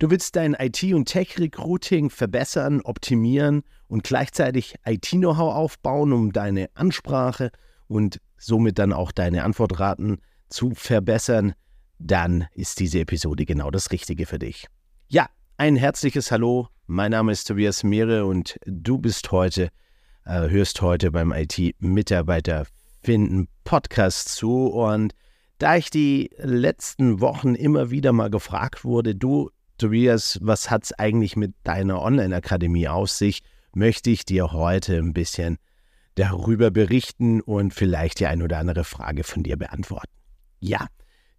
Du willst dein IT- und Tech-Recruiting verbessern, optimieren und gleichzeitig IT-Know-how aufbauen, um deine Ansprache und somit dann auch deine Antwortraten zu verbessern, dann ist diese Episode genau das Richtige für dich. Ja, ein herzliches Hallo. Mein Name ist Tobias Meere und du bist heute, äh, hörst heute beim IT-Mitarbeiter finden Podcast zu. Und da ich die letzten Wochen immer wieder mal gefragt wurde, du, Tobias, was hat es eigentlich mit deiner Online-Akademie auf sich, möchte ich dir heute ein bisschen darüber berichten und vielleicht die ein oder andere Frage von dir beantworten. Ja,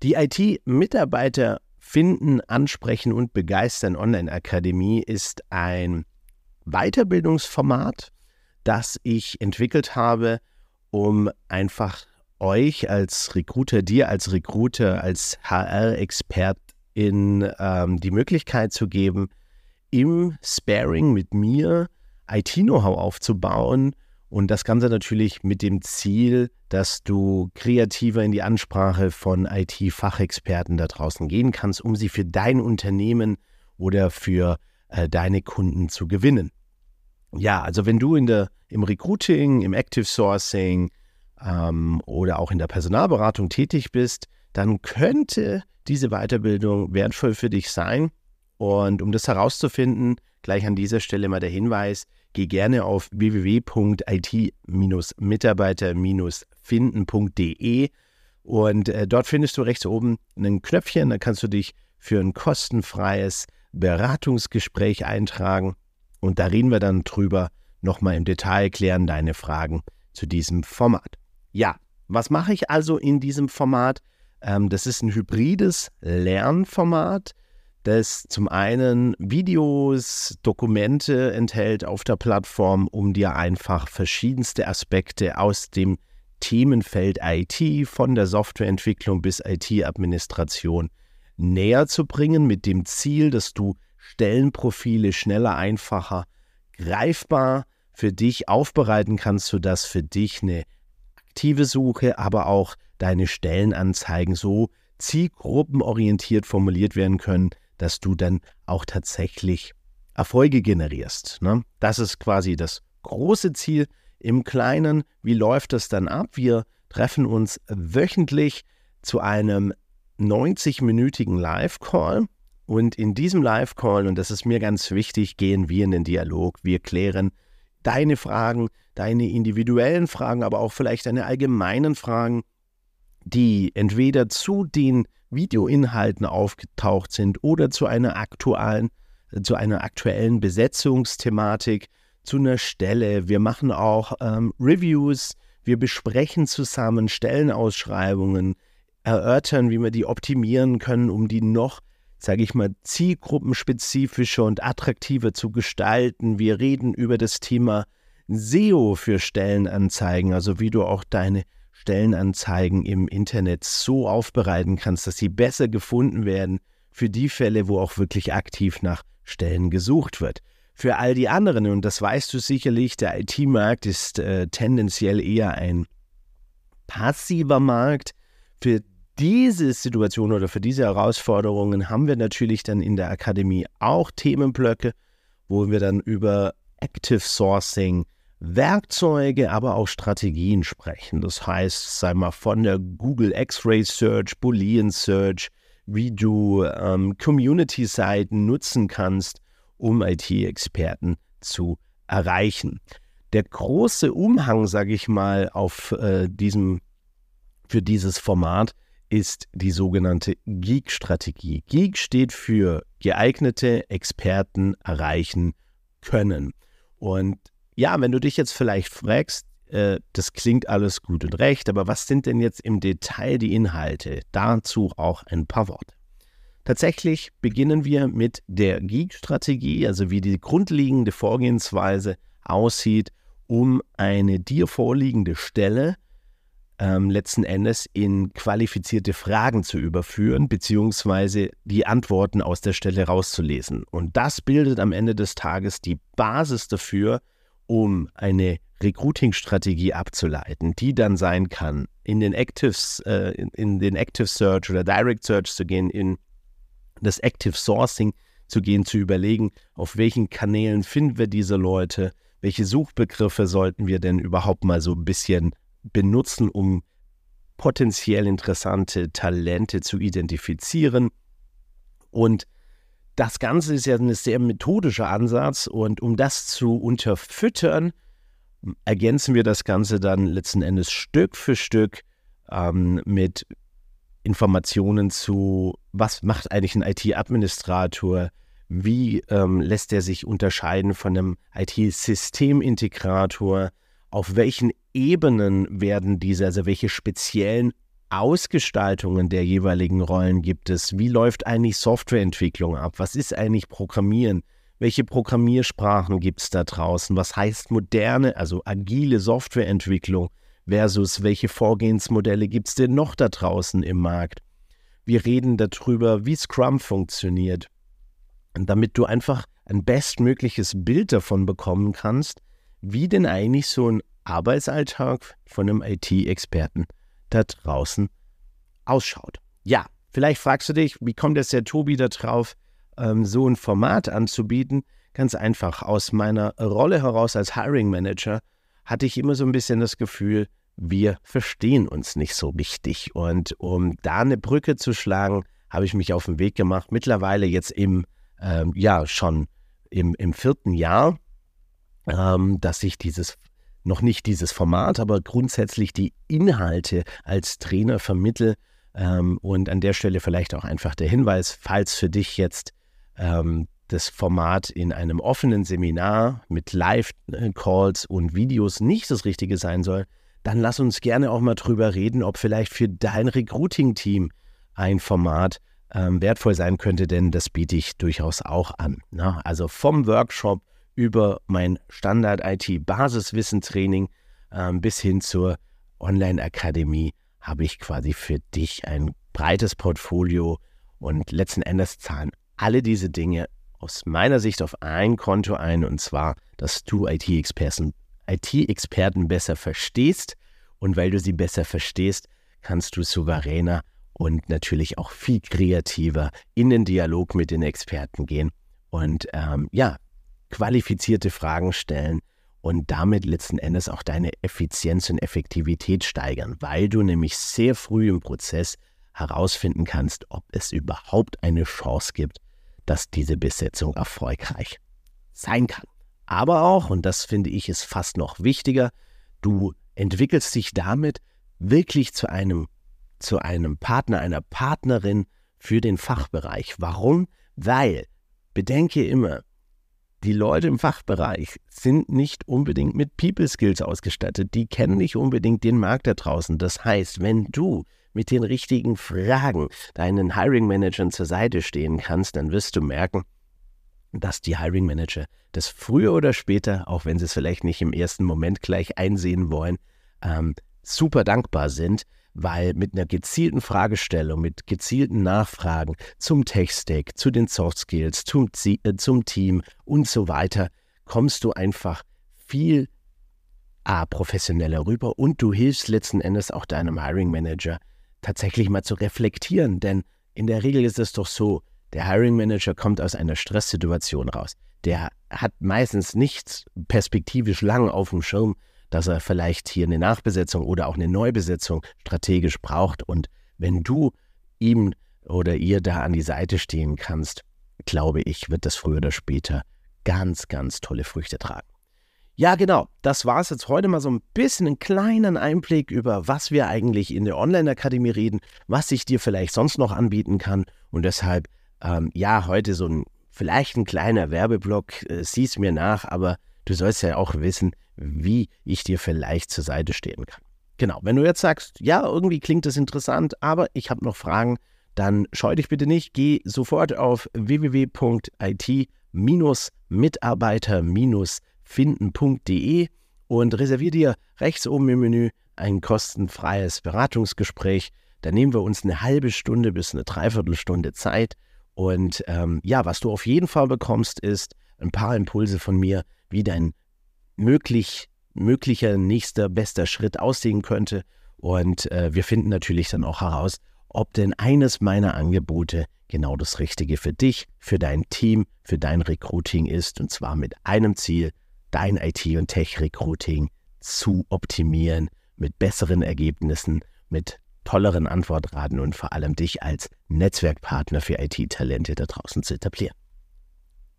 die IT-Mitarbeiter finden, ansprechen und begeistern Online-Akademie ist ein Weiterbildungsformat, das ich entwickelt habe, um einfach euch als Recruiter, dir als Recruiter, als HR-Expertin ähm, die Möglichkeit zu geben, im Sparing mit mir IT-Know-how aufzubauen und das Ganze natürlich mit dem Ziel, dass du kreativer in die Ansprache von IT-Fachexperten da draußen gehen kannst, um sie für dein Unternehmen oder für äh, deine Kunden zu gewinnen. Ja, also wenn du in der, im Recruiting, im Active Sourcing, ähm, oder auch in der Personalberatung tätig bist, dann könnte diese Weiterbildung wertvoll für dich sein. Und um das herauszufinden, gleich an dieser Stelle mal der Hinweis, geh gerne auf www.it-mitarbeiter-finden.de und äh, dort findest du rechts oben ein Knöpfchen, da kannst du dich für ein kostenfreies Beratungsgespräch eintragen und da reden wir dann drüber, nochmal im Detail klären deine Fragen zu diesem Format. Ja, was mache ich also in diesem Format? Ähm, das ist ein hybrides Lernformat, das zum einen Videos, Dokumente enthält auf der Plattform, um dir einfach verschiedenste Aspekte aus dem Themenfeld IT, von der Softwareentwicklung bis IT-Administration näher zu bringen, mit dem Ziel, dass du Stellenprofile schneller, einfacher, greifbar für dich aufbereiten kannst, sodass für dich eine aktive Suche, aber auch deine Stellenanzeigen so zielgruppenorientiert formuliert werden können, dass du dann auch tatsächlich Erfolge generierst. Ne? Das ist quasi das große Ziel. Im Kleinen, wie läuft das dann ab? Wir treffen uns wöchentlich zu einem 90-minütigen Live-Call. Und in diesem Live-Call, und das ist mir ganz wichtig, gehen wir in den Dialog. Wir klären deine Fragen, deine individuellen Fragen, aber auch vielleicht deine allgemeinen Fragen, die entweder zu den Videoinhalten aufgetaucht sind oder zu einer aktuellen, zu einer aktuellen Besetzungsthematik, zu einer Stelle. Wir machen auch ähm, Reviews, wir besprechen zusammen Stellenausschreibungen, erörtern, wie wir die optimieren können, um die noch sage ich mal, zielgruppenspezifischer und attraktiver zu gestalten. Wir reden über das Thema SEO für Stellenanzeigen, also wie du auch deine Stellenanzeigen im Internet so aufbereiten kannst, dass sie besser gefunden werden für die Fälle, wo auch wirklich aktiv nach Stellen gesucht wird. Für all die anderen, und das weißt du sicherlich, der IT-Markt ist äh, tendenziell eher ein passiver Markt. Für diese Situation oder für diese Herausforderungen haben wir natürlich dann in der Akademie auch Themenblöcke, wo wir dann über Active Sourcing, Werkzeuge, aber auch Strategien sprechen. Das heißt, sei mal von der Google X-Ray Search, Boolean Search, wie du ähm, Community-Seiten nutzen kannst, um IT-Experten zu erreichen. Der große Umhang, sage ich mal, auf äh, diesem für dieses Format ist die sogenannte Geek-Strategie. Geek steht für geeignete Experten erreichen können. Und ja, wenn du dich jetzt vielleicht fragst, äh, das klingt alles gut und recht, aber was sind denn jetzt im Detail die Inhalte? Dazu auch ein paar Worte. Tatsächlich beginnen wir mit der Geek-Strategie, also wie die grundlegende Vorgehensweise aussieht, um eine dir vorliegende Stelle ähm, letzten Endes in qualifizierte Fragen zu überführen, beziehungsweise die Antworten aus der Stelle rauszulesen. Und das bildet am Ende des Tages die Basis dafür, um eine Recruiting-Strategie abzuleiten, die dann sein kann, in den Actives, äh, in, in den Active Search oder Direct Search zu gehen, in das Active Sourcing zu gehen, zu überlegen, auf welchen Kanälen finden wir diese Leute, welche Suchbegriffe sollten wir denn überhaupt mal so ein bisschen benutzen, um potenziell interessante Talente zu identifizieren. Und das Ganze ist ja ein sehr methodischer Ansatz. Und um das zu unterfüttern, ergänzen wir das Ganze dann letzten Endes Stück für Stück ähm, mit Informationen zu, was macht eigentlich ein IT-Administrator, wie ähm, lässt er sich unterscheiden von einem IT-Systemintegrator, auf welchen Ebenen werden diese, also welche speziellen Ausgestaltungen der jeweiligen Rollen gibt es, wie läuft eigentlich Softwareentwicklung ab, was ist eigentlich Programmieren, welche Programmiersprachen gibt es da draußen, was heißt moderne, also agile Softwareentwicklung, versus welche Vorgehensmodelle gibt es denn noch da draußen im Markt. Wir reden darüber, wie Scrum funktioniert, damit du einfach ein bestmögliches Bild davon bekommen kannst, wie denn eigentlich so ein Arbeitsalltag von einem IT-Experten da draußen ausschaut. Ja, vielleicht fragst du dich, wie kommt es der Tobi da drauf, ähm, so ein Format anzubieten? Ganz einfach, aus meiner Rolle heraus als Hiring Manager hatte ich immer so ein bisschen das Gefühl, wir verstehen uns nicht so richtig. Und um da eine Brücke zu schlagen, habe ich mich auf den Weg gemacht. Mittlerweile jetzt im, ähm, ja, schon im, im vierten Jahr, ähm, dass ich dieses, noch nicht dieses Format, aber grundsätzlich die Inhalte als Trainer vermittle. Ähm, und an der Stelle vielleicht auch einfach der Hinweis, falls für dich jetzt ähm, das Format in einem offenen Seminar mit Live-Calls und Videos nicht das Richtige sein soll, dann lass uns gerne auch mal drüber reden, ob vielleicht für dein Recruiting-Team ein Format ähm, wertvoll sein könnte, denn das biete ich durchaus auch an. Ne? Also vom Workshop über mein Standard-IT-Basiswissentraining ähm, bis hin zur Online-Akademie habe ich quasi für dich ein breites Portfolio und letzten Endes zahlen alle diese Dinge aus meiner Sicht auf ein Konto ein, und zwar, dass du IT-Experten IT besser verstehst. Und weil du sie besser verstehst, kannst du souveräner und natürlich auch viel kreativer in den Dialog mit den Experten gehen und ähm, ja, qualifizierte Fragen stellen und damit letzten Endes auch deine Effizienz und Effektivität steigern, weil du nämlich sehr früh im Prozess herausfinden kannst, ob es überhaupt eine Chance gibt, dass diese Besetzung erfolgreich sein kann. Aber auch, und das finde ich ist fast noch wichtiger, du entwickelst dich damit wirklich zu einem, zu einem Partner, einer Partnerin für den Fachbereich. Warum? Weil, bedenke immer, die Leute im Fachbereich sind nicht unbedingt mit People Skills ausgestattet. Die kennen nicht unbedingt den Markt da draußen. Das heißt, wenn du mit den richtigen Fragen deinen Hiring Managern zur Seite stehen kannst, dann wirst du merken, dass die Hiring Manager das früher oder später, auch wenn sie es vielleicht nicht im ersten Moment gleich einsehen wollen, ähm, super dankbar sind, weil mit einer gezielten Fragestellung, mit gezielten Nachfragen zum Tech-Stack, zu den Soft Skills, zum, äh, zum Team und so weiter, kommst du einfach viel A, professioneller rüber und du hilfst letzten Endes auch deinem Hiring Manager tatsächlich mal zu reflektieren, denn in der Regel ist es doch so, der Hiring Manager kommt aus einer Stresssituation raus. Der hat meistens nichts perspektivisch lang auf dem Schirm, dass er vielleicht hier eine Nachbesetzung oder auch eine Neubesetzung strategisch braucht. Und wenn du ihm oder ihr da an die Seite stehen kannst, glaube ich, wird das früher oder später ganz, ganz tolle Früchte tragen. Ja, genau. Das war es jetzt heute mal so ein bisschen einen kleinen Einblick über, was wir eigentlich in der Online-Akademie reden, was ich dir vielleicht sonst noch anbieten kann. Und deshalb, ähm, ja, heute so ein, vielleicht ein kleiner Werbeblock, äh, sieh's mir nach, aber du sollst ja auch wissen, wie ich dir vielleicht zur Seite stehen kann. Genau, wenn du jetzt sagst, ja, irgendwie klingt das interessant, aber ich habe noch Fragen, dann scheu dich bitte nicht, geh sofort auf www.it-mitarbeiter-finden.de und reservier dir rechts oben im Menü ein kostenfreies Beratungsgespräch. Da nehmen wir uns eine halbe Stunde bis eine Dreiviertelstunde Zeit. Und ähm, ja, was du auf jeden Fall bekommst, ist ein paar Impulse von mir, wie dein möglich, möglicher nächster bester Schritt aussehen könnte. Und äh, wir finden natürlich dann auch heraus, ob denn eines meiner Angebote genau das Richtige für dich, für dein Team, für dein Recruiting ist. Und zwar mit einem Ziel, dein IT- und Tech-Recruiting zu optimieren, mit besseren Ergebnissen, mit tolleren Antwortraten und vor allem dich als Netzwerkpartner für IT-Talente da draußen zu etablieren.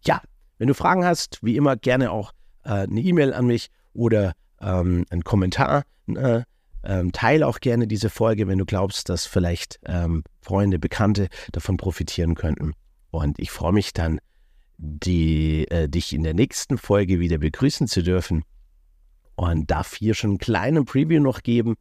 Ja, wenn du Fragen hast, wie immer gerne auch äh, eine E-Mail an mich oder ähm, einen Kommentar. Äh, ähm, teile auch gerne diese Folge, wenn du glaubst, dass vielleicht ähm, Freunde, Bekannte davon profitieren könnten. Und ich freue mich dann, die, äh, dich in der nächsten Folge wieder begrüßen zu dürfen. Und darf hier schon einen kleinen Preview noch geben.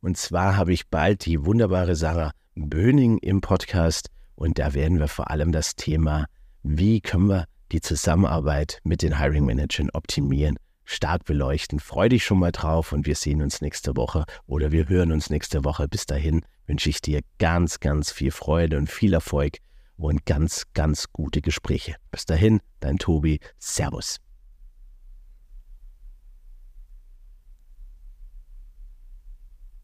Und zwar habe ich bald die wunderbare Sarah Böning im Podcast. Und da werden wir vor allem das Thema, wie können wir die Zusammenarbeit mit den Hiring Managern optimieren, stark beleuchten. Freu dich schon mal drauf und wir sehen uns nächste Woche oder wir hören uns nächste Woche. Bis dahin wünsche ich dir ganz, ganz viel Freude und viel Erfolg und ganz, ganz gute Gespräche. Bis dahin, dein Tobi. Servus.